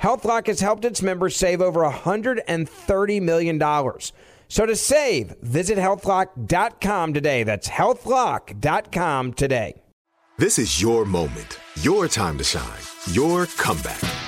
HealthLock has helped its members save over $130 million. So to save, visit healthlock.com today. That's healthlock.com today. This is your moment, your time to shine, your comeback.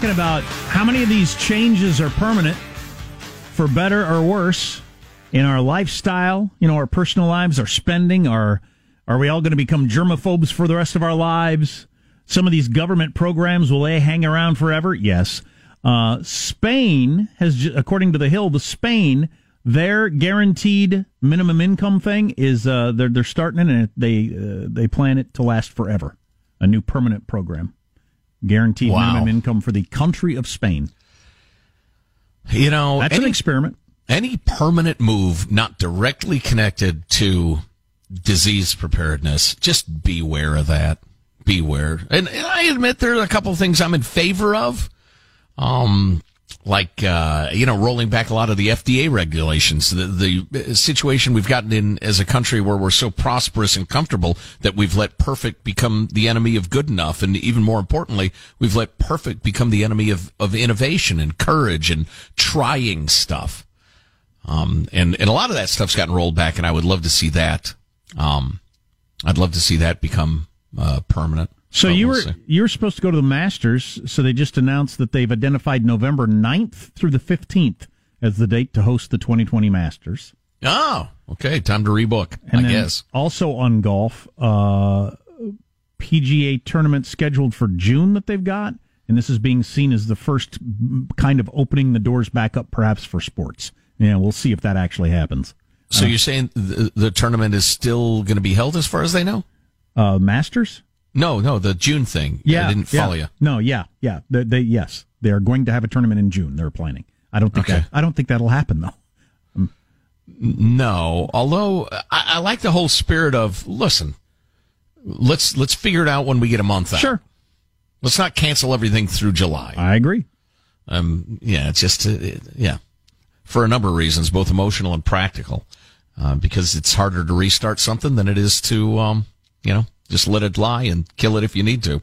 talking about how many of these changes are permanent for better or worse in our lifestyle, you know, our personal lives, our spending, our are we all going to become germaphobes for the rest of our lives? Some of these government programs will they hang around forever? Yes. Uh, Spain has, according to the Hill, the Spain their guaranteed minimum income thing is uh, they're they're starting it and they uh, they plan it to last forever. A new permanent program guaranteed Wow. minimum income for the country of Spain. You know, That's an experiment. Any permanent move not directly connected to disease preparedness, just beware of that. Beware. And, and I admit there are a couple of things I'm in favor of. Um, like, uh, you know, rolling back a lot of the FDA regulations, the, the situation we've gotten in as a country where we're so prosperous and comfortable that we've let perfect become the enemy of good enough. And even more importantly, we've let perfect become the enemy of, of innovation and courage and trying stuff. Um, and, and a lot of that stuff's gotten rolled back and I would love to see that. Um, I'd love to see that become, uh, permanent. So But you we'll were see. you were supposed to go to the Masters, so they just announced that they've identified November 9th through the 15th as the date to host the 2020 Masters. Oh, okay. Time to rebook, And I guess. also on golf, uh, PGA tournament scheduled for June that they've got, and this is being seen as the first kind of opening the doors back up, perhaps for sports. Yeah, we'll see if that actually happens. So you're saying the, the tournament is still going to be held as far as they know? Uh, Masters? No, no, the June thing. Yeah, I didn't yeah. follow you. No, yeah, yeah. They, they yes, they are going to have a tournament in June. They're planning. I don't think Okay. that, I don't think that'll happen though. No, although I, I like the whole spirit of listen. Let's let's figure it out when we get a month out. Sure. Let's not cancel everything through July. I agree. Um, yeah, it's just uh, yeah. for a number of reasons, both emotional and practical. Uh, because it's harder to restart something than it is to, um, you know, just let it lie and kill it if you need to.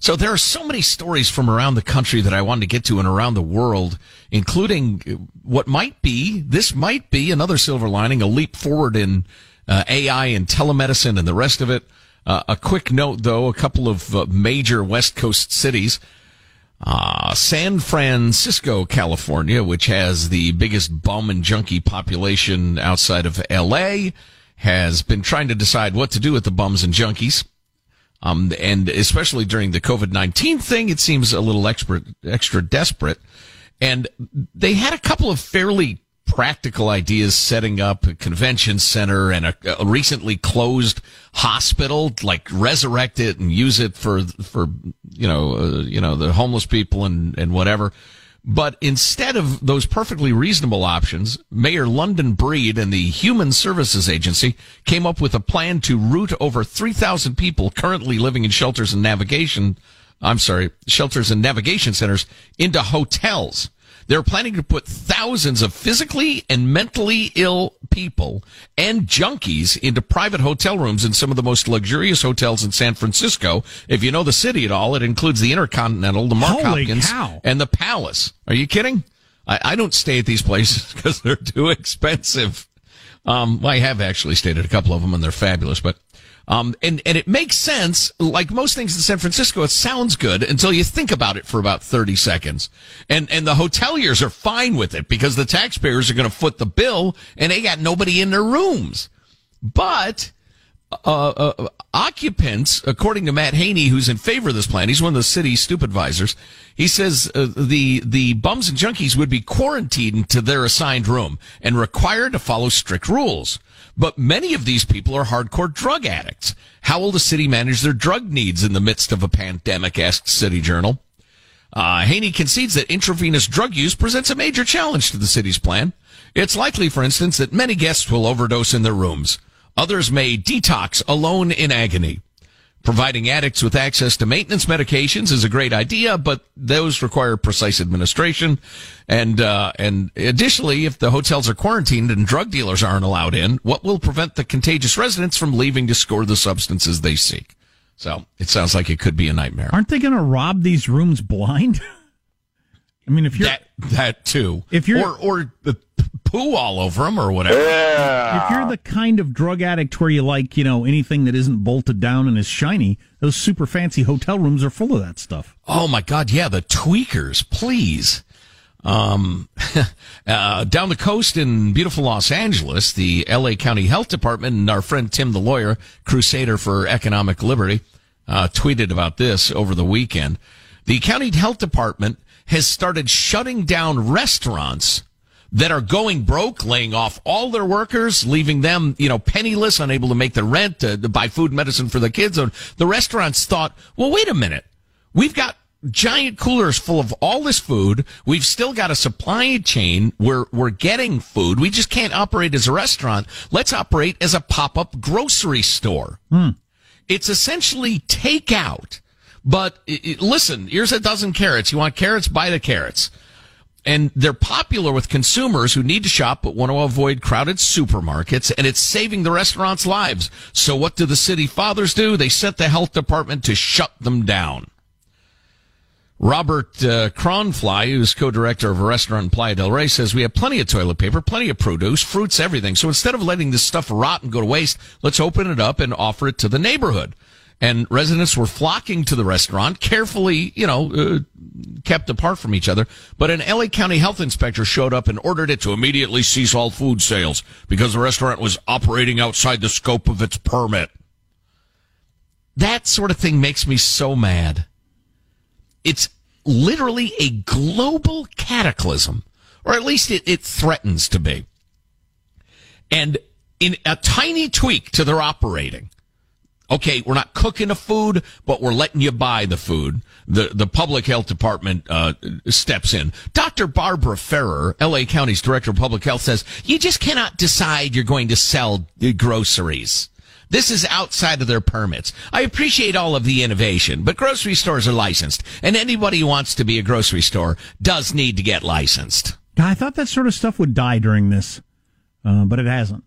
So there are so many stories from around the country that I wanted to get to and around the world, including what might be, this might be another silver lining, a leap forward in uh, AI and telemedicine and the rest of it. Uh, a quick note though, a couple of uh, major West Coast cities, uh, San Francisco, California, which has the biggest bum and junkie population outside of LA, has been trying to decide what to do with the bums and junkies. Um, and especially during the COVID-19 thing, it seems a little extra, extra desperate. And they had a couple of fairly practical ideas setting up a convention center and a, a, recently closed hospital, like resurrect it and use it for, for, you know, uh, you know, the homeless people and, and whatever. But instead of those perfectly reasonable options, Mayor London Breed and the Human Services Agency came up with a plan to route over 3,000 people currently living in shelters and navigation, I'm sorry, shelters and navigation centers into hotels they're planning to put thousands of physically and mentally ill people and junkies into private hotel rooms in some of the most luxurious hotels in San Francisco. If you know the city at all, it includes the Intercontinental, the Mark Holy Hopkins, cow. and the Palace. Are you kidding? I, I don't stay at these places because they're too expensive. Um, well, I have actually stayed at a couple of them and they're fabulous, but um, and, and it makes sense. Like most things in San Francisco, it sounds good until you think about it for about 30 seconds. And, and the hoteliers are fine with it because the taxpayers are going to foot the bill and they got nobody in their rooms. But, uh, uh, occupants, according to Matt Haney, who's in favor of this plan, he's one of the city's city supervisors. He says uh, the the bums and junkies would be quarantined to their assigned room and required to follow strict rules. But many of these people are hardcore drug addicts. How will the city manage their drug needs in the midst of a pandemic? asked City Journal. Uh, Haney concedes that intravenous drug use presents a major challenge to the city's plan. It's likely, for instance, that many guests will overdose in their rooms. Others may detox alone in agony. Providing addicts with access to maintenance medications is a great idea, but those require precise administration. And, uh, and additionally, if the hotels are quarantined and drug dealers aren't allowed in, what will prevent the contagious residents from leaving to score the substances they seek? So it sounds like it could be a nightmare. Aren't they going to rob these rooms blind? I mean, if you're that, that too, If you're- or or the poo all over them or whatever. if you're the kind of drug addict where you like, you know, anything that isn't bolted down and is shiny, those super fancy hotel rooms are full of that stuff. Oh my God, yeah, the tweakers, please. Um, uh, down the coast in beautiful Los Angeles, the LA County Health Department and our friend Tim the lawyer, crusader for economic liberty, uh, tweeted about this over the weekend. The county health department has started shutting down restaurants that are going broke, laying off all their workers, leaving them, you know, penniless, unable to make the rent, to, to buy food, medicine for the kids. And the restaurants thought, well, wait a minute. We've got giant coolers full of all this food. We've still got a supply chain. We're, we're getting food. We just can't operate as a restaurant. Let's operate as a pop-up grocery store. Hmm. It's essentially takeout. But i- i- listen, here's a dozen carrots. You want carrots? Buy the carrots. And they're popular with consumers who need to shop but want to avoid crowded supermarkets, and it's saving the restaurants' lives. So what do the city fathers do? They sent the health department to shut them down. Robert uh, Cronfly, who's co-director of a restaurant in Playa del Rey, says we have plenty of toilet paper, plenty of produce, fruits, everything. So instead of letting this stuff rot and go to waste, let's open it up and offer it to the neighborhood. And residents were flocking to the restaurant, carefully, you know, uh, kept apart from each other. But an LA County health inspector showed up and ordered it to immediately cease all food sales because the restaurant was operating outside the scope of its permit. That sort of thing makes me so mad. It's literally a global cataclysm, or at least it, it threatens to be. And in a tiny tweak to their operating, okay, we're not cooking the food, but we're letting you buy the food. The the public health department uh, steps in. Dr. Barbara Ferrer, L.A. County's director of public health, says you just cannot decide you're going to sell groceries. This is outside of their permits. I appreciate all of the innovation, but grocery stores are licensed, and anybody who wants to be a grocery store does need to get licensed. I thought that sort of stuff would die during this, uh, but it hasn't.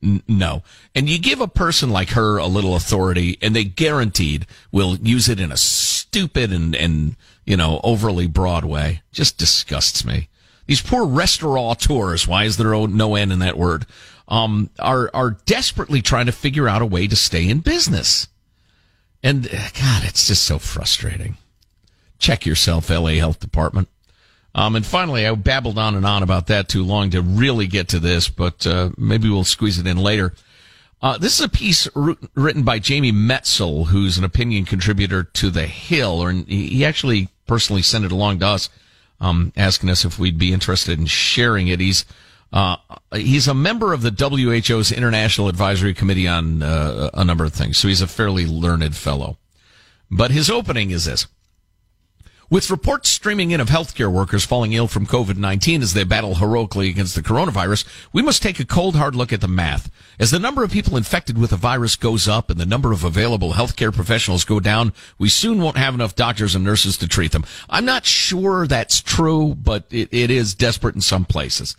No. And you give a person like her a little authority and they guaranteed will use it in a stupid and, and, you know, overly broad way. Just disgusts me. These poor restaurateurs, why is there no end in that word, um, are, are desperately trying to figure out a way to stay in business. And God, it's just so frustrating. Check yourself, LA Health Department. Um, and finally, I babbled on and on about that too long to really get to this, but uh, maybe we'll squeeze it in later. Uh, this is a piece written by Jamie Metzl, who's an opinion contributor to The Hill, or he actually personally sent it along to us, um, asking us if we'd be interested in sharing it. He's uh, he's a member of the WHO's International Advisory Committee on uh, a number of things, so he's a fairly learned fellow. But his opening is this. With reports streaming in of healthcare workers falling ill from COVID-19 as they battle heroically against the coronavirus, we must take a cold hard look at the math. As the number of people infected with the virus goes up and the number of available healthcare professionals go down, we soon won't have enough doctors and nurses to treat them. I'm not sure that's true, but it, it is desperate in some places.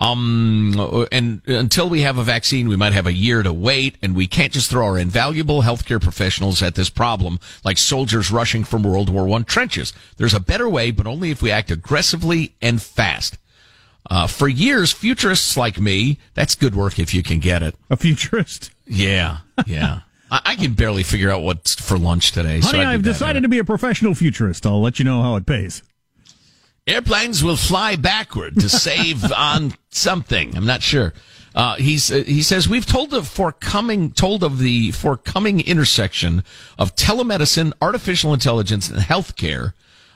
Um, and until we have a vaccine, we might have a year to wait, and we can't just throw our invaluable healthcare professionals at this problem like soldiers rushing from World War I trenches. There's a better way, but only if we act aggressively and fast. Uh, for years, futurists like me, that's good work if you can get it. A futurist? Yeah, yeah. I, I, can barely figure out what's for lunch today. Honey, so I've decided to be a professional futurist. I'll let you know how it pays. Airplanes will fly backward to save on something. I'm not sure. Uh, he's, uh, he says we've told of forthcoming told of the forthcoming intersection of telemedicine, artificial intelligence, and healthcare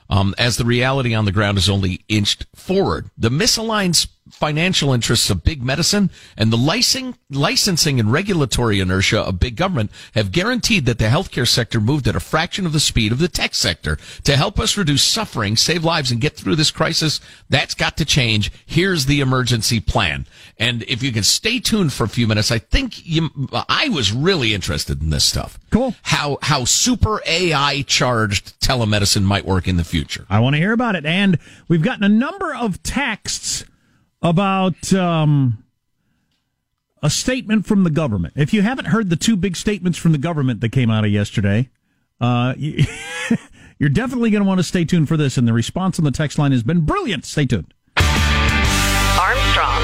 um, as the reality on the ground is only inched forward. The misaligned financial interests of big medicine and the licensing, licensing and regulatory inertia of big government have guaranteed that the healthcare sector moved at a fraction of the speed of the tech sector. To help us reduce suffering, save lives, and get through this crisis, that's got to change. Here's the emergency plan. And if you can stay tuned for a few minutes, I think you, I was really interested in this stuff. Cool. How, how super AI charged telemedicine might work in the future. I want to hear about it. And we've gotten a number of texts about um, a statement from the government. If you haven't heard the two big statements from the government that came out of yesterday, uh, you're definitely going to want to stay tuned for this. And the response on the text line has been brilliant. Stay tuned. Armstrong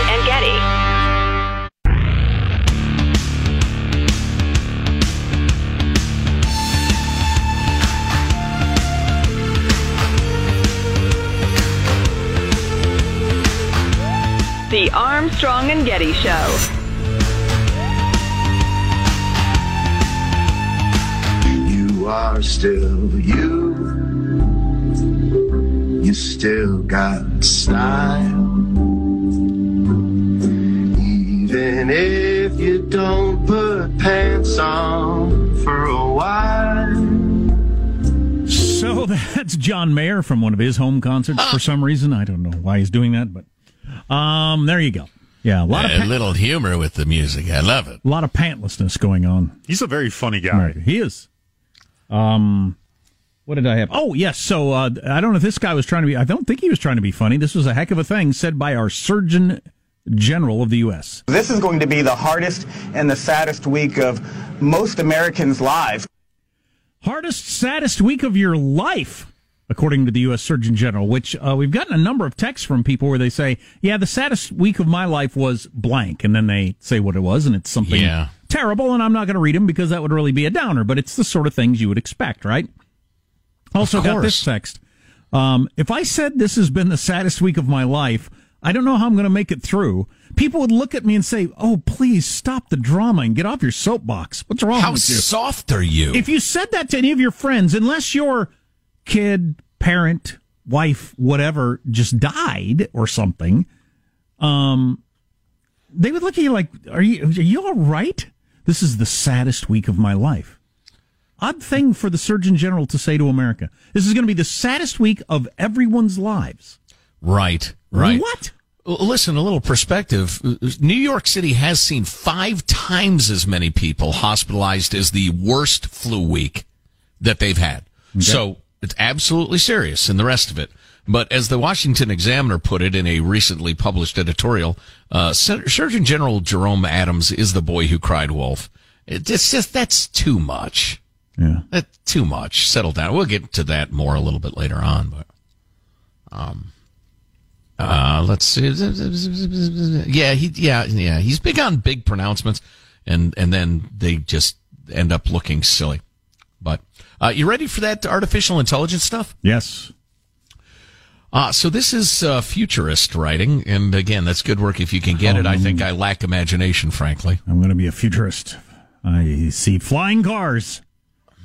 The Armstrong and Getty Show. You are still you. You still got style. Even if you don't put pants on for a while. So that's John Mayer from one of his home concerts for some reason. I don't know why he's doing that, but um, there you go. Yeah, a lot a of pa- little humor with the music. I love it. A lot of pantlessness going on. He's a very funny guy. He is. Um, what did I have? Oh, yes. So uh, I don't know if this guy was trying to be. I don't think he was trying to be funny. This was a heck of a thing said by our Surgeon General of the U.S. This is going to be the hardest and the saddest week of most Americans' lives. Hardest, saddest week of your life according to the U.S. Surgeon General, which uh, we've gotten a number of texts from people where they say, yeah, the saddest week of my life was blank. And then they say what it was, and it's something yeah. terrible. And I'm not going to read them because that would really be a downer, but it's the sort of things you would expect, right? Also, got this text. Um, if I said this has been the saddest week of my life, I don't know how I'm going to make it through. People would look at me and say, "Oh, please stop the drama and get off your soapbox. What's wrong how with you?" How soft are you? If you said that to any of your friends, unless you're kid, parent, wife, whatever, just died or something, um, they would look at you like, "Are you are you all right?" This is the saddest week of my life. Odd thing for the Surgeon General to say to America. This is going to be the saddest week of everyone's lives. Right, right. What? Listen, a little perspective. New York City has seen five times as many people hospitalized as the worst flu week that they've had. Okay. So it's absolutely serious and the rest of it. But as the Washington Examiner put it in a recently published editorial, uh, Surgeon General Jerome Adams is the boy who cried wolf. It's just, that's too much. Yeah. That's too much. Settle down. We'll get to that more a little bit later on, but, um, uh, let's see. Yeah, he, yeah, yeah, he's big on big pronouncements and, and then they just end up looking silly. Uh, you ready for that artificial intelligence stuff? Yes. Uh, so this is uh, futurist writing, and again, that's good work if you can get it. I think I lack imagination, frankly. I'm going to be a futurist. I see flying cars.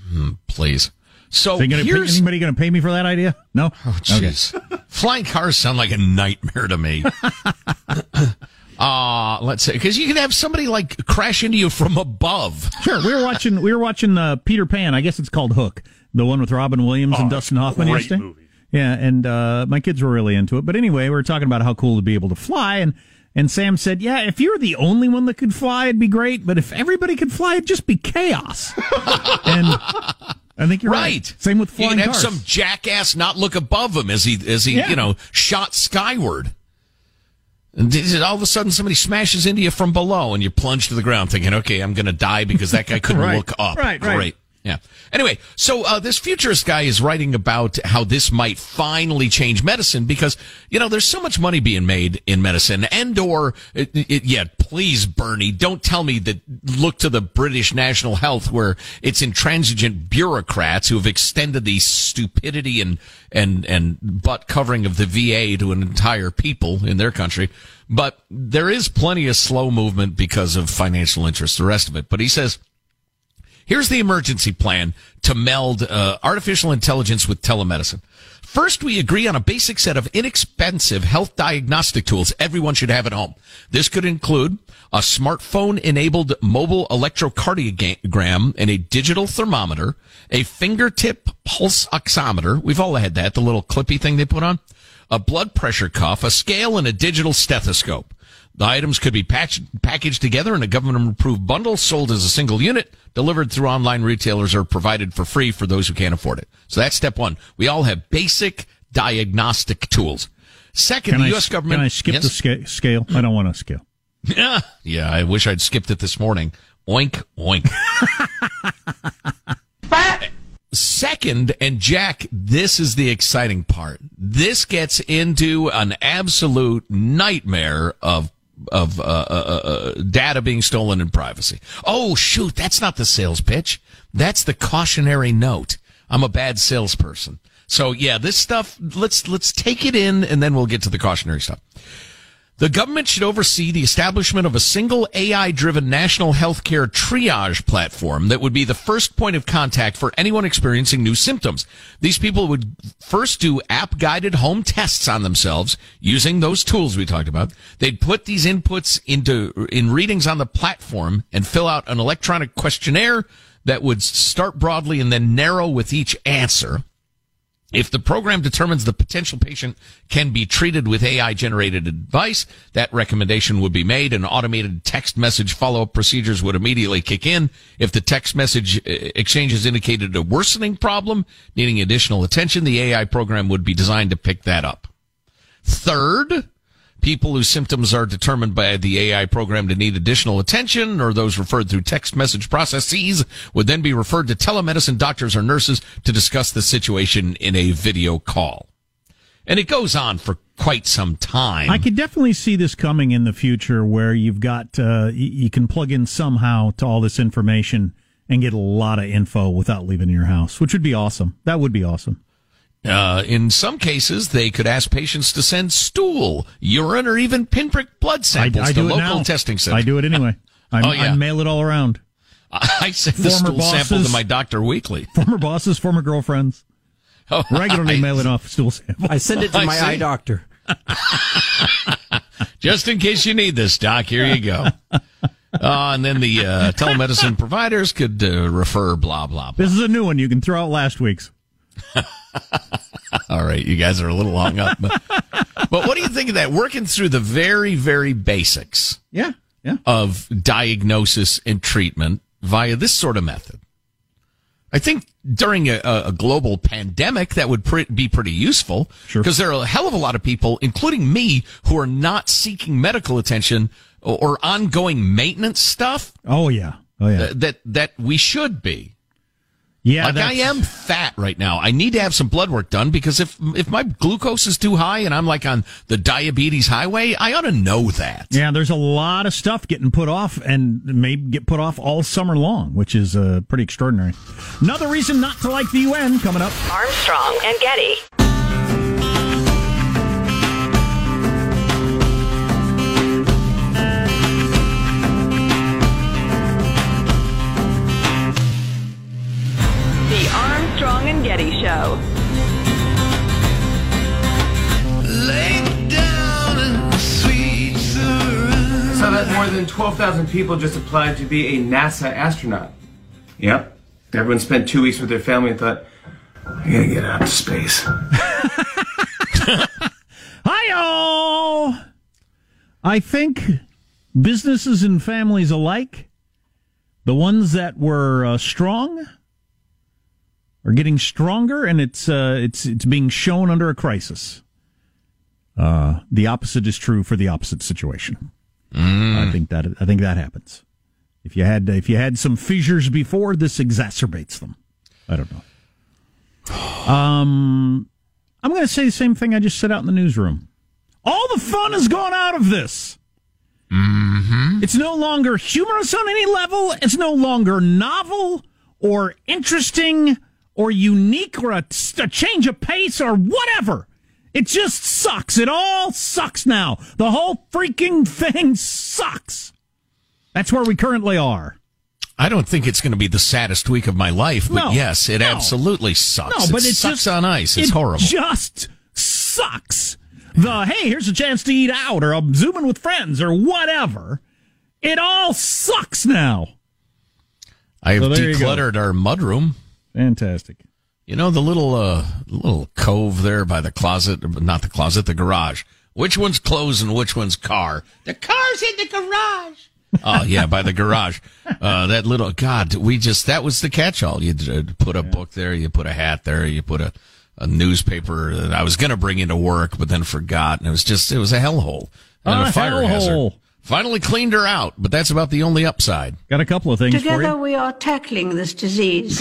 Hmm, please. So here's anybody going to pay me for that idea? No. Oh, jeez. Flying cars sound like a nightmare to me. Uh, let's say, cause you can have somebody like crash into you from above. Sure. We were watching, we were watching, uh, Peter Pan. I guess it's called Hook. The one with Robin Williams and Dustin Hoffman great yesterday. movie. Yeah. And, uh, my kids were really into it. But anyway, we were talking about how cool to be able to fly. And, and Sam said, yeah, if you're the only one that could fly, it'd be great. But if everybody could fly, it'd just be chaos. and I think you're right. Right. Same with You flying can have cars. some jackass not look above him as he, as he, Yeah. you know, shot skyward. And this is- all of a sudden somebody smashes into you from below and you plunge to the ground thinking, okay, I'm going to die because that guy couldn't Right. look up. Right, right. Great. Yeah. Anyway, so uh, this futurist guy is writing about how this might finally change medicine because you know there's so much money being made in medicine, and or it, it, yeah, please, Bernie, don't tell me that. Look to the British National Health, where it's intransigent bureaucrats who have extended the stupidity and and and butt covering of the VA to an entire people in their country. But there is plenty of slow movement because of financial interests, the rest of it. But he says. Here's the emergency plan to meld uh, artificial intelligence with telemedicine. First, we agree on a basic set of inexpensive health diagnostic tools everyone should have at home. This could include a smartphone enabled mobile electrocardiogram and a digital thermometer, a fingertip pulse oximeter. We've all had that, the little clippy thing they put on, a blood pressure cuff, a scale, and a digital stethoscope. The items could be patched, packaged together in a government approved bundle, sold as a single unit, delivered through online retailers, or provided for free for those who can't afford it. So that's step one. We all have basic diagnostic tools. Second, Can the I, U.S. government. Can I skip Yes? the sca- scale? I don't want to scale. Yeah, yeah. I wish I'd skipped it this morning. Oink, oink. Second, and Jack, this is the exciting part. This gets into an absolute nightmare of of uh, uh, uh, data being stolen and privacy. Oh shoot, that's not the sales pitch. That's the cautionary note. I'm a bad salesperson. So yeah, this stuff. Let's let's take it in, and then we'll get to the cautionary stuff. The government should oversee the establishment of a single AI driven national healthcare triage platform that would be the first point of contact for anyone experiencing new symptoms. These people would first do app guided home tests on themselves using those tools we talked about. They'd put these inputs into, in readings on the platform and fill out an electronic questionnaire that would start broadly and then narrow with each answer. If the program determines the potential patient can be treated with AI generated advice, that recommendation would be made and automated text message follow up procedures would immediately kick in. If the text message uh, exchanges indicated a worsening problem needing additional attention, the AI program would be designed to pick that up. Third, people whose symptoms are determined by the AI program to need additional attention or those referred through text message processes would then be referred to telemedicine doctors or nurses to discuss the situation in a video call. And it goes on for quite some time. I could definitely see this coming in the future where you've got, uh, you can plug in somehow to all this information and get a lot of info without leaving your house, which would be awesome. That would be awesome. Uh, in some cases, they could ask patients to send stool, urine, or even pinprick blood samples I to do it local now. testing centers. I do it anyway. I, Oh, yeah. I mail it all around. I send the Former stool sample to my doctor weekly. Former bosses, former girlfriends, Oh, regularly I- mailing off stool samples. I send it to my eye doctor. Just in case you need this, Doc, here you go. Uh, and then the uh, telemedicine providers could uh, refer blah, blah, blah. This is a new one. You can throw out last week's. All right, you guys are a little hung up. But, but what do you think of that? Working through the very, very basics Yeah. Yeah. of diagnosis and treatment via this sort of method. I think during a, a global pandemic, that would pre- be pretty useful. Sure. Because there are a hell of a lot of people, including me, who are not seeking medical attention or, or ongoing maintenance stuff Oh yeah. Oh yeah. uh, that that we should be. Yeah. like I am fat right now. I need to have some blood work done because if if my glucose is too high and I'm like on the diabetes highway, I ought to know that. Yeah, there's a lot of stuff getting put off and may get put off all summer long, which is uh, pretty extraordinary. Another reason not to like the UN coming up. Armstrong and Getty. Armstrong and Getty Show. So that more than 12,000 people just applied to be a NASA astronaut. Yep. Everyone spent two weeks with their family and thought, I gotta get out to space. Hi, I think businesses and families alike, the ones that were uh, strong, are getting stronger, and it's uh, it's it's being shown under a crisis. Uh, the opposite is true for the opposite situation. I think that I think that happens. If you had if you had some fissures before, this exacerbates them. I don't know. Um, I'm going to say the same thing I just said out in the newsroom. All the fun has gone out of this. Mm-hmm. It's no longer humorous on any level. It's no longer novel or interesting or unique or a, a change of pace or whatever. It just sucks. It all sucks now. The whole freaking thing sucks. That's where we currently are. I don't think it's going to be the saddest week of my life, but No, yes, it no. absolutely sucks. No, but it it sucks just, on ice. It's it horrible. Just sucks. The hey, here's a chance to eat out, or I'm zooming with friends, or whatever. It all sucks now. I have So there you go. decluttered our mudroom. Fantastic. You know the little uh little cove there by the closet, not the closet, the garage. Which one's clothes and which one's car? The car's in the garage. oh yeah, by the garage. Uh, that little God, we just that was the catch-all. You uh, put a book there, you put a hat there, you put a a newspaper that I was going to bring into work, but then forgot, and it was just it was a hellhole and A a fire hazard. hellhole. Finally cleaned her out, but that's about the only upside. Got a couple of things for Together you. we are tackling this disease.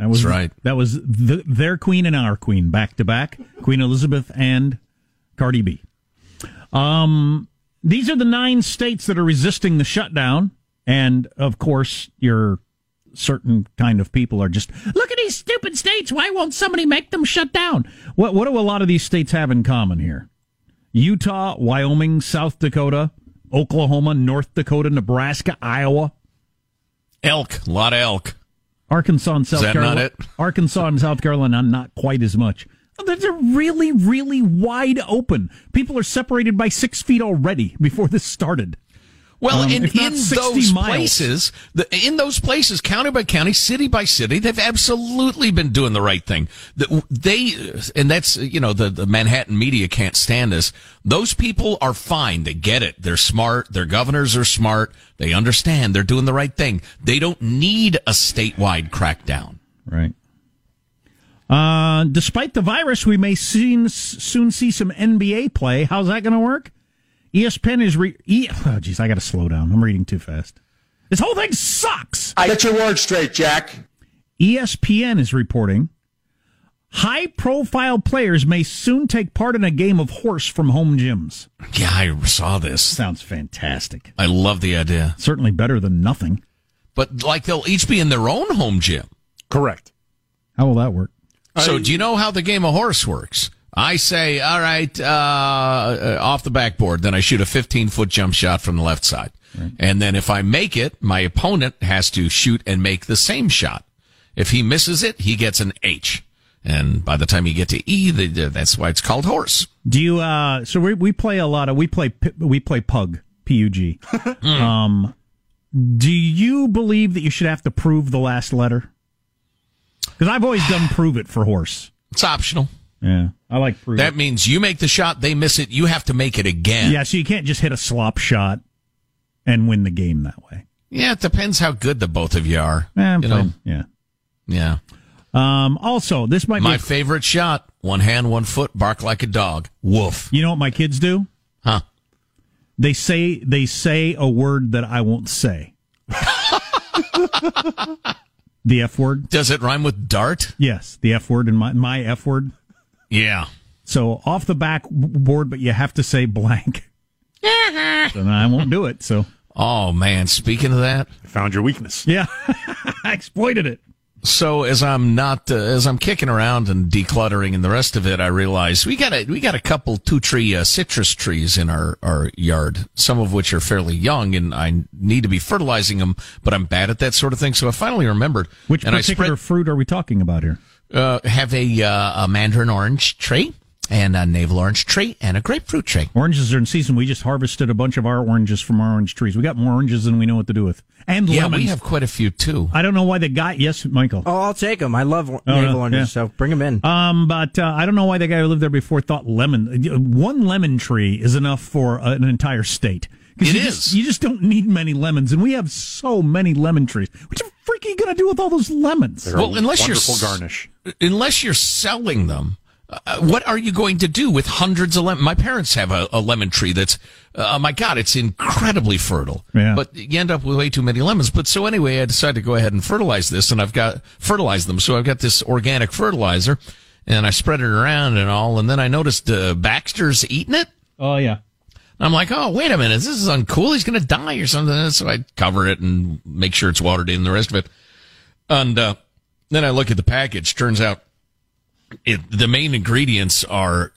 That was That's right. That was the, their queen and our queen back to back. Queen Elizabeth and Cardi B. Um, these are the nine states that are resisting the shutdown, and of course, your certain kind of people are just look at these stupid states. Why won't somebody make them shut down? What What do a lot of these states have in common here? Utah, Wyoming, South Dakota, Oklahoma, North Dakota, Nebraska, Iowa. Elk, a lot of elk. Arkansas and South Carolina. it? Arkansas and South Carolina, not quite as much. They're really, really wide open. People are separated by six feet already before this started. Well, Um, in, in those miles. places, the, in those places, county by county, city by city, they've absolutely been doing the right thing. The- They, and that's, you know, the, the Manhattan media can't stand this. Those people are fine. They get it. They're smart. Their governors are smart. They understand. They're doing the right thing. They don't need a statewide crackdown. Right. Uh, despite the virus, we may soon, soon see some NBA play. How's that going to work? ESPN is re. E- oh, geez, I got to slow down. I'm reading too fast. This whole thing sucks. I get your words straight, Jack. ESPN is reporting high profile players may soon take part in a game of horse from home gyms. Yeah, I saw this. Sounds fantastic. I love the idea. Certainly better than nothing. But like they'll each be in their own home gym. Correct. How will that work? So do you know how the game of horse works? I say, all right, uh, uh, off the backboard, then I shoot a 15 foot jump shot from the left side. And then if I make it, my opponent has to shoot and make the same shot. If he misses it, he gets an H. And by the time you get to E, the, that's why it's called horse. Do you? uh So we we play a lot of we play we play pug p u g. um, do you believe that you should have to prove the last letter? Because I've always done prove it for horse. It's optional. Yeah, I like prove That means you make the shot, they miss it, you have to make it again. Yeah, so you can't just hit a slop shot and win the game that way. Yeah, it depends how good the both of you are. Eh, you know, yeah. Yeah. Um, also, this might My be. My favorite shot: one hand, one foot, bark like a dog. Woof. You know what my kids do? Huh? They say they say a word that I won't say. the F word. Does it rhyme with dart? Yes, the F word and my my F word. Yeah. So off the backboard, but you have to say blank. and I won't do it. So Oh man, speaking of that, I Found your weakness. yeah, I exploited it. so as I'm not uh, as I'm kicking around and decluttering and the rest of it, I realize we got a we got a couple two tree uh, citrus trees in our our yard, some of which are fairly young, and I need to be fertilizing them, but I'm bad at that sort of thing. So I finally remembered Which and I particular fruit are we talking about here? Uh, have a uh, a mandarin orange tree and a navel orange tree and a grapefruit tree. Oranges are in season. We just harvested a bunch of our oranges from our orange trees. We got more oranges than we know what to do with, and Yeah, lemons. we have quite a few too. I don't know why they got. Yes, Michael. Oh, I'll take them. I love or- Oh, navel no, oranges, yeah. so bring them in. Um, but uh, I don't know why the guy who lived there before thought lemon. One lemon tree is enough for an entire state. 'Cause It you is. Just, you just don't need many lemons, and we have so many lemon trees. What you freaking gonna do with all those lemons? They're Well, a unless you're wonderful garnish. unless you're selling them, uh, what are you going to do with hundreds of lemon? My parents have a, a lemon tree that's, uh, my God, it's incredibly fertile. Yeah. But you end up with way too many lemons. But so anyway, I decided to go ahead and fertilize this, and I've got fertilize them. So I've got this organic fertilizer, and I spread it around and all, and then I noticed uh, Baxter's eating it. Oh yeah. I'm like, oh, wait a minute, this is uncool. He's going to die or something. So I cover it and make sure it's watered in, the rest of it. And uh, then I look at the package. Turns out it, the main ingredients are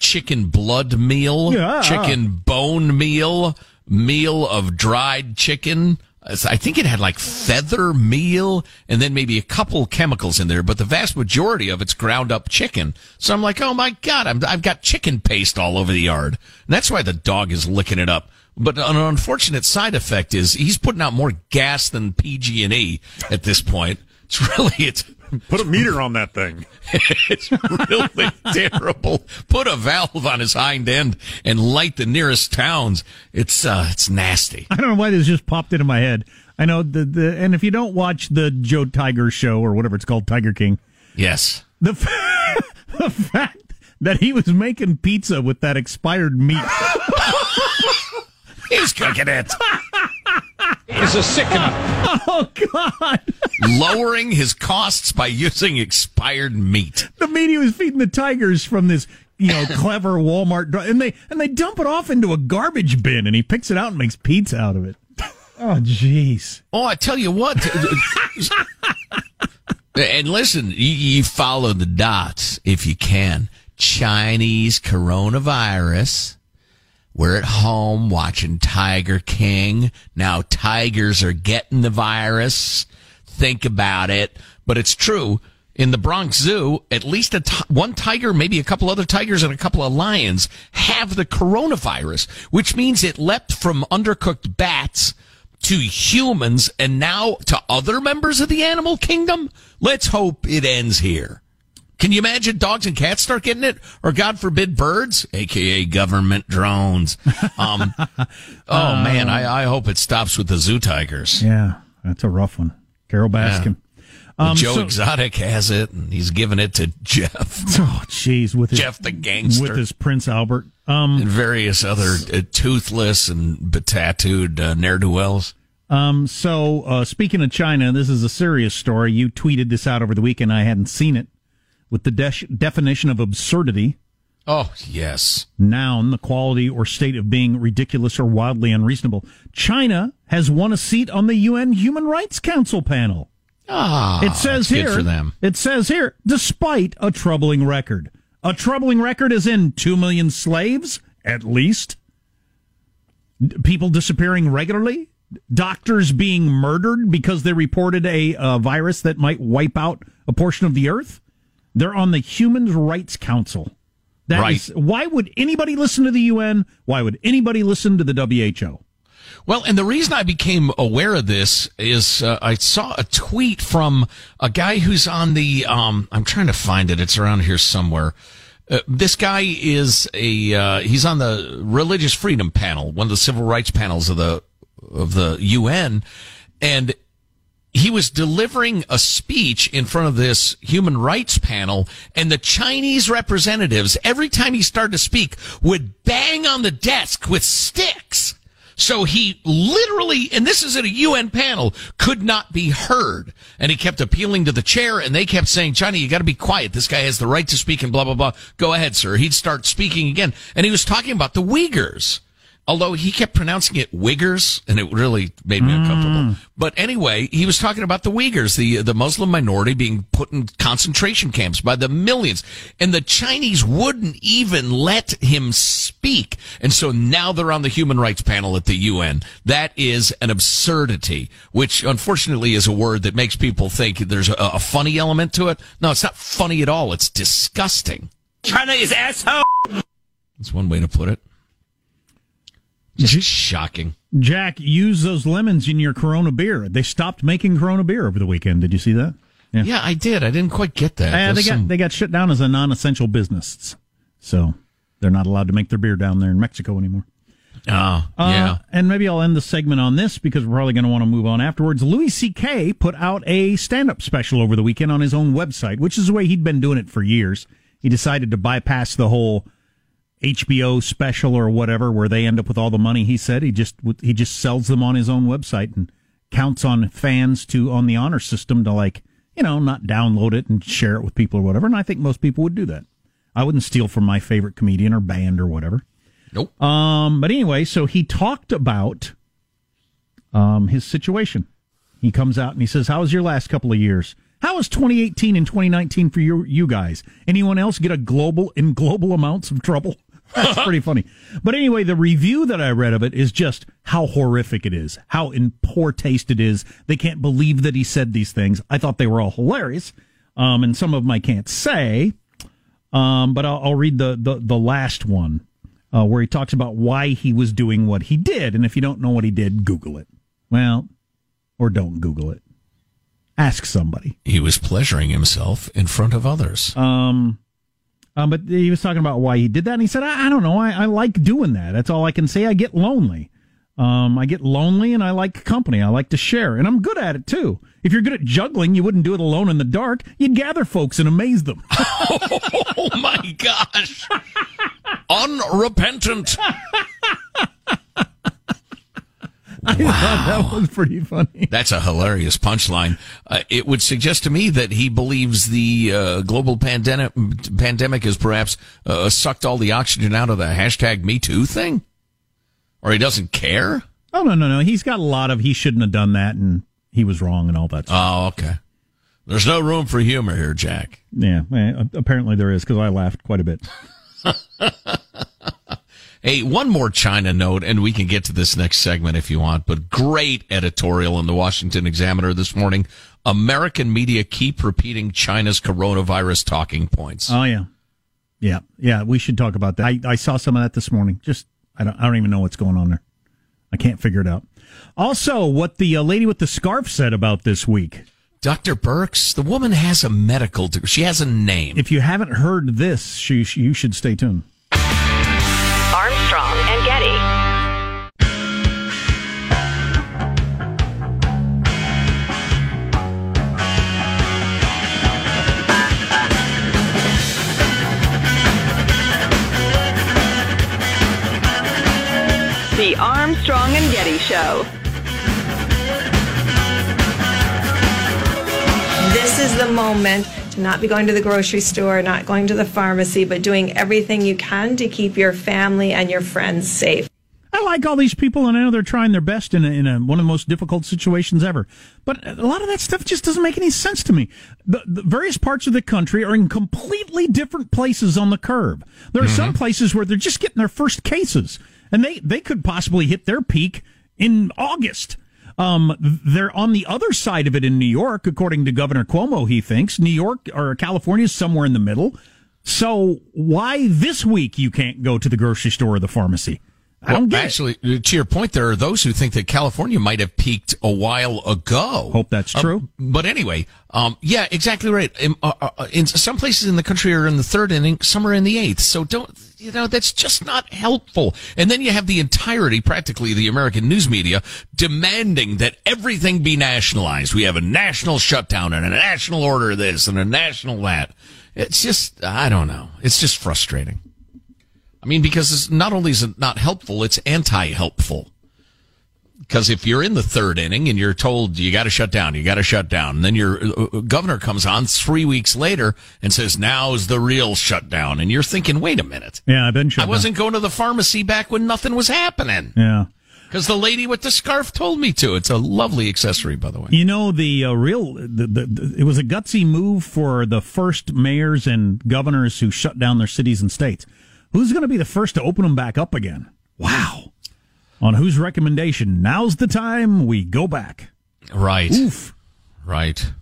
chicken blood meal, Yeah. chicken bone meal, meal of dried chicken. I think it had like feather meal and then maybe a couple chemicals in there, but the vast majority of it's ground up chicken. So I'm like, oh my God, I'm, I've got chicken paste all over the yard. And that's why the dog is licking it up. But an unfortunate side effect is he's putting out more gas than PG&E at this point. It's really, it's, Put a meter on that thing. it's really terrible. Put a valve on his hind end and light the nearest towns. It's uh, it's nasty. I don't know why this just popped into my head. I know the the and if you don't watch the Joe Tiger show or whatever it's called, Tiger King, Yes. the f- the fact that he was making pizza with that expired meat. He's cooking it. It's a sickener. Oh God! Lowering his costs by using expired meat. The meat he was feeding the tigers from this, you know, clever Walmart, and they and they dump it off into a garbage bin, and he picks it out and makes pizza out of it. Oh, jeez. Oh, I tell you what. and listen, you, you follow the dots if you can. Chinese coronavirus. We're at home watching Tiger King. Now tigers are getting the virus. Think about it. But it's true. In the Bronx Zoo, at least one tiger, maybe a couple other tigers and a couple of lions have the coronavirus, which means it leapt from undercooked bats to humans and now to other members of the animal kingdom. Let's hope it ends here. Can you imagine dogs and cats start getting it? Or God forbid birds, aka government drones. Um, oh man, I, I hope it stops with the zoo tigers. Yeah, that's a rough one. Carole Baskin. Well, Um, Joe so- Exotic has it, and he's giving it to Jeff, Oh, jeez, with his, Jeff the gangster, with his Prince Albert. Um, and various other uh, toothless and tattooed uh, ne'er do wells. Um, so, uh, speaking of China, this is a serious story. You tweeted this out over the weekend. I hadn't seen it. With the de- definition of absurdity, Oh yes, noun, the quality or state of being ridiculous or wildly unreasonable. China has won a seat on the UN Human Rights Council panel. ah, it says here, for them. it says here, despite a troubling record. A troubling record is in 2 million slaves, at least. People disappearing regularly. Doctors being murdered because they reported a uh, virus that might wipe out a portion of the earth. They're on the Human Rights Council. That Right. is- why would anybody listen to the UN? Why would anybody listen to the WHO? Well, and the reason I became aware of this is uh, I saw a tweet from a guy who's on the. Um, I'm trying to find it. It's around here somewhere. Uh, this guy is a. Uh, he's on the religious freedom panel, one of the civil rights panels of the of the UN, and he was delivering a speech in front of this human rights panel and the Chinese representatives, every time he started to speak, would bang on the desk with sticks. So he literally, and this is at a UN panel, could not be heard. And he kept appealing to the chair and they kept saying, China, you gotta be quiet. This guy has the right to speak and blah, blah, blah. Go ahead, sir. He'd start speaking again. And he was talking about the Uyghurs. Although he kept pronouncing it Wiggers, and it really made me uncomfortable. Mm. But anyway, he was talking about the Uyghurs, the the Muslim minority being put in concentration camps by the millions, and the Chinese wouldn't even let him speak. And so now they're on the human rights panel at the UN. That is an absurdity, which unfortunately is a word that makes people think there's a, a funny element to it. No, it's not funny at all. It's disgusting. China is asshole. That's one way to put it. Just shocking. Jack, use those lemons in your Corona beer. They stopped making Corona beer over the weekend. Did you see that? Yeah, I did. I didn't quite get that. Uh, they got some- they got shut down as a non-essential business, so they're not allowed to make their beer down there in Mexico anymore. Oh, Uh, yeah. And maybe I'll end the segment on this because we're probably going to want to move on afterwards. Louis C.K. put out a stand-up special over the weekend on his own website, which is the way he'd been doing it for years. He decided to bypass the whole HBO special or whatever, where they end up with all the money. He said he just he just sells them on his own website and counts on fans to on the honor system to like you know not download it and share it with people or whatever. And I think most people would do that. I wouldn't steal from my favorite comedian or band or whatever. Nope. Um, but anyway, so he talked about um, his situation. He comes out and he says, "How was your last couple of years? How was 2018 and 2019 for you, you guys? Anyone else get a global in global amounts of trouble?" That's pretty funny. But anyway, the review that I read of it is just how horrific it is, how in poor taste it is. They can't believe that he said these things. I thought they were all hilarious, um, and some of them I can't say. Um, but I'll, I'll read the, the, the last one uh, where he talks about why he was doing what he did. And if you don't know what he did, Google it. Well, or don't Google it. Ask somebody. He was pleasuring himself in front of others. Um, um, but he was talking about why he did that, and he said, "I, I don't know. I, I like doing that. That's all I can say. I get lonely. Um, I get lonely, and I like company. I like to share, and I'm good at it too. If you're good at juggling, you wouldn't do it alone in the dark. You'd gather folks and amaze them. oh my gosh! Unrepentant. I thought that was pretty funny. That's a hilarious punchline. Uh, it would suggest to me that he believes the uh, global pandemic pandemic has perhaps uh, sucked all the oxygen out of the hashtag Me Too thing, or he doesn't care. Oh no, no, no. He's got a lot of he shouldn't have done that, and he was wrong, and all that. Stuff. Oh, okay. There's no room for humor here, Jack. Yeah, apparently there is because I laughed quite a bit. Hey, one more China note, and we can get to this next segment if you want, but great editorial in the Washington Examiner this morning. American media keep repeating China's coronavirus talking points. Oh yeah, yeah, yeah. We should talk about that. I, I saw some of that this morning. Just I don't I don't even know what's going on there. I can't figure it out. Also, what the uh, lady with the scarf said about this week. Dr. Birx, the woman has a medical degree. She has a name. If you haven't heard this, she, you should stay tuned. The Armstrong and Getty Show. This is the moment to not be going to the grocery store, not going to the pharmacy, but doing everything you can to keep your family and your friends safe. I like all these people, and I know they're trying their best in, a, in a, one of the most difficult situations ever. But a lot of that stuff just doesn't make any sense to me. The, the various parts of the country are in completely different places on the curve. There are some mm-hmm. places where they're just getting their first cases, and they, they could possibly hit their peak in August. Um, they're on the other side of it in New York, according to Governor Cuomo. He thinks New York or California is somewhere in the middle. So why this week you can't go to the grocery store or the pharmacy? I don't Well, get it. actually, to your point, there are those who think that California might have peaked a while ago. Hope that's Um, true. but anyway, um, yeah, exactly right. In, uh, uh, in some places in the country are in the third inning, some are in the eighth. So don't you know, that's just not helpful. And then you have the entirety, practically the American news media demanding that everything be nationalized. We have a national shutdown and a national order this and a national that. It's just, I don't know. It's just frustrating. I mean, because it's not only is it not helpful, it's anti-helpful. Because if you're in the third inning and you're told you got to shut down, you got to shut down, and then your uh, uh, governor comes on three weeks later and says, "Now's the real shutdown," and you're thinking, "Wait a minute, Yeah, I've been shut I wasn't going to the pharmacy back when nothing was happening." Yeah. Because the lady with the scarf told me to. It's a lovely accessory, by the way. You know the uh, real the, the, the it was a gutsy move for the first mayors and governors who shut down their cities and states. Who's going to be the first to open them back up again? Wow. On whose recommendation? Now's the time we go back. Right. Oof. Right.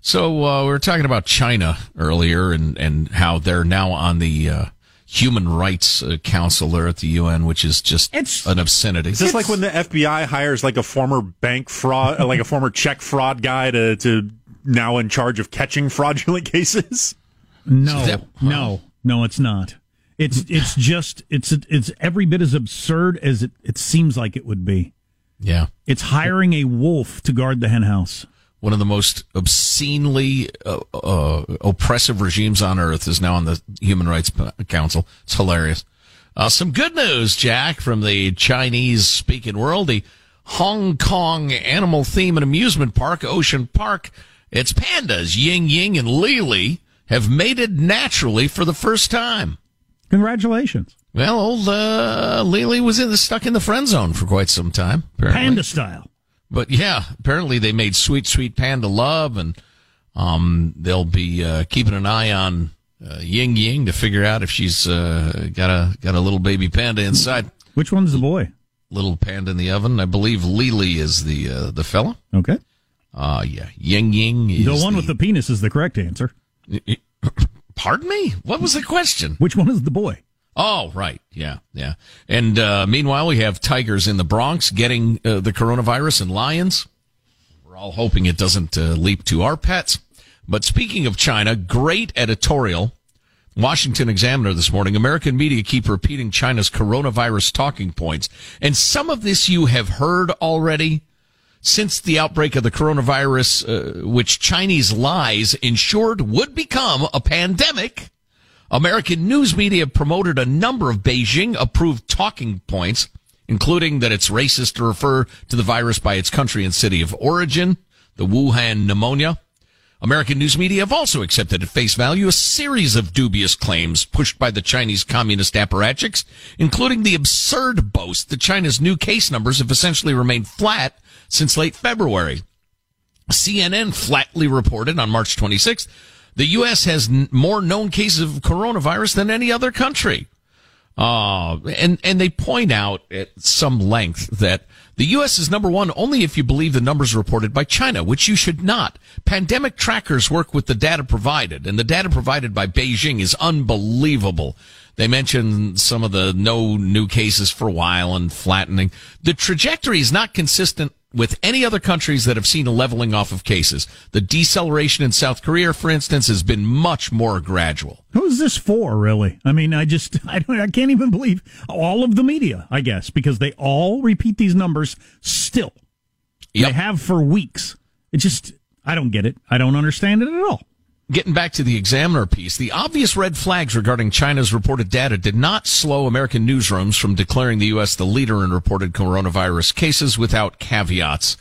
So uh, we were talking about China earlier, and and how they're now on the uh, Human Rights uh, Council there at the UN, which is just an obscenity. Is this like when the FBI hires like a former bank fraud, uh, like a former check fraud guy to to now in charge of catching fraudulent cases? No, That- no, no, it's not. It's it's just it's it's every bit as absurd as it, it seems like it would be. Yeah. It's hiring a wolf to guard the henhouse. One of the most obscenely uh, uh, oppressive regimes on earth is now on the Human Rights Council. It's hilarious. Uh, some good news, Jack, from the Chinese speaking world. The Hong Kong Animal Theme and Amusement Park, Ocean Park, its pandas, Ying Ying and Le Le, have mated naturally for the first time. Congratulations. Well, old uh, Le Le was in the, stuck in the friend zone for quite some time. Apparently. Panda style. But yeah, apparently they made sweet, sweet panda love, and um, they'll be uh, keeping an eye on uh, Ying Ying to figure out if she's uh, got a got a little baby panda inside. Which one's the boy? Little panda in the oven. I believe Le Le is the uh, the fella. Okay. Uh yeah, Ying Ying is The one with the penis is the correct answer. Pardon me. What was the question? Which one is the boy? Oh, right. Yeah, yeah. And uh, meanwhile, we have tigers in the Bronx getting uh, the coronavirus and lions. We're all hoping it doesn't uh, leap to our pets. But speaking of China, great editorial. Washington Examiner this morning. American media keep repeating China's coronavirus talking points. And some of this you have heard already since the outbreak of the coronavirus, uh, which Chinese lies ensured would become a pandemic. American news media promoted a number of Beijing approved talking points, including that it's racist to refer to the virus by its country and city of origin, the Wuhan pneumonia. American news media have also accepted at face value a series of dubious claims pushed by the Chinese communist apparatchiks, including the absurd boast that China's new case numbers have essentially remained flat since late February. CNN flatly reported on March 26th the U.S. has n- more known cases of coronavirus than any other country. Uh, and, and they point out at some length that the U.S. is number one only if you believe the numbers reported by China, which you should not. Pandemic trackers work with the data provided, and the data provided by Beijing is unbelievable. They mentioned some of the no new cases for a while and flattening. The trajectory is not consistent with any other countries that have seen a leveling off of cases. The deceleration in South Korea, for instance, has been much more gradual. Who's this for, really? I mean, I just, I, don't, I can't even believe all of the media, I guess, because they all repeat these numbers still. They have for weeks. It just, I don't get it. I don't understand it at all. Getting back to the examiner piece, the obvious red flags regarding China's reported data did not slow American newsrooms from declaring the U.S. the leader in reported coronavirus cases without caveats.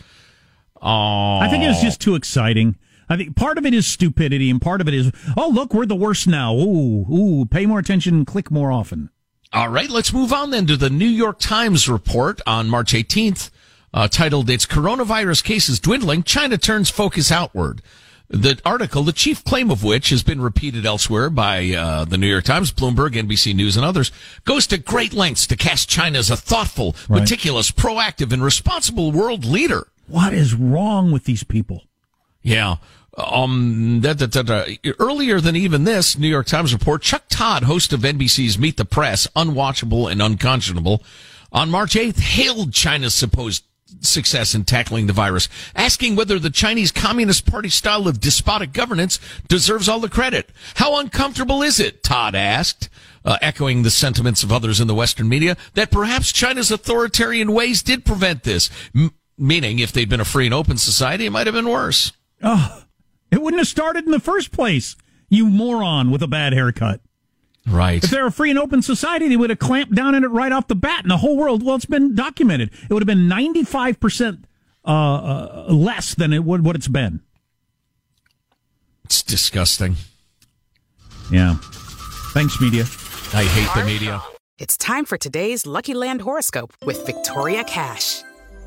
Oh, I think it was just too exciting. I think part of it is stupidity and part of it is, oh, look, we're the worst now. Ooh, ooh, pay more attention, click more often. All right, let's move on then to the New York Times report on March 18th, uh, titled "Its Coronavirus Cases Dwindling. China Turns Focus Outward." The article, the chief claim of which has been repeated elsewhere by uh, the New York Times, Bloomberg, NBC News, and others, goes to great lengths to cast China as a thoughtful, Right. meticulous, proactive, and responsible world leader. What is wrong with these people? Yeah. Um, da, da, da. Earlier than even this New York Times report, Chuck Todd, host of NBC's Meet the Press, unwatchable and unconscionable, on March 8th hailed China's supposed success in tackling the virus, asking whether the Chinese Communist Party style of despotic governance deserves all the credit. How uncomfortable is it? Todd asked. uh, echoing the sentiments of others in the Western media, that perhaps China's authoritarian ways did prevent this. M- meaning, if they'd been a free and open society, it might have been worse. Oh, it wouldn't have started in the first place, you moron with a bad haircut. Right. If they're a free and open society, they would have clamped down on it right off the bat, and the whole world. Well, it's been documented. It would have been ninety five percent uh, uh, less than it would what it's been. It's disgusting. Yeah. Thanks, media. I hate the media. It's time for today's Lucky Land horoscope with Victoria Cash.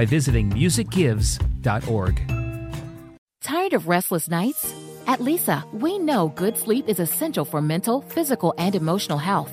by visiting musicgives.org. Tired of restless nights? At Leesa, we know good sleep is essential for mental, physical, and emotional health.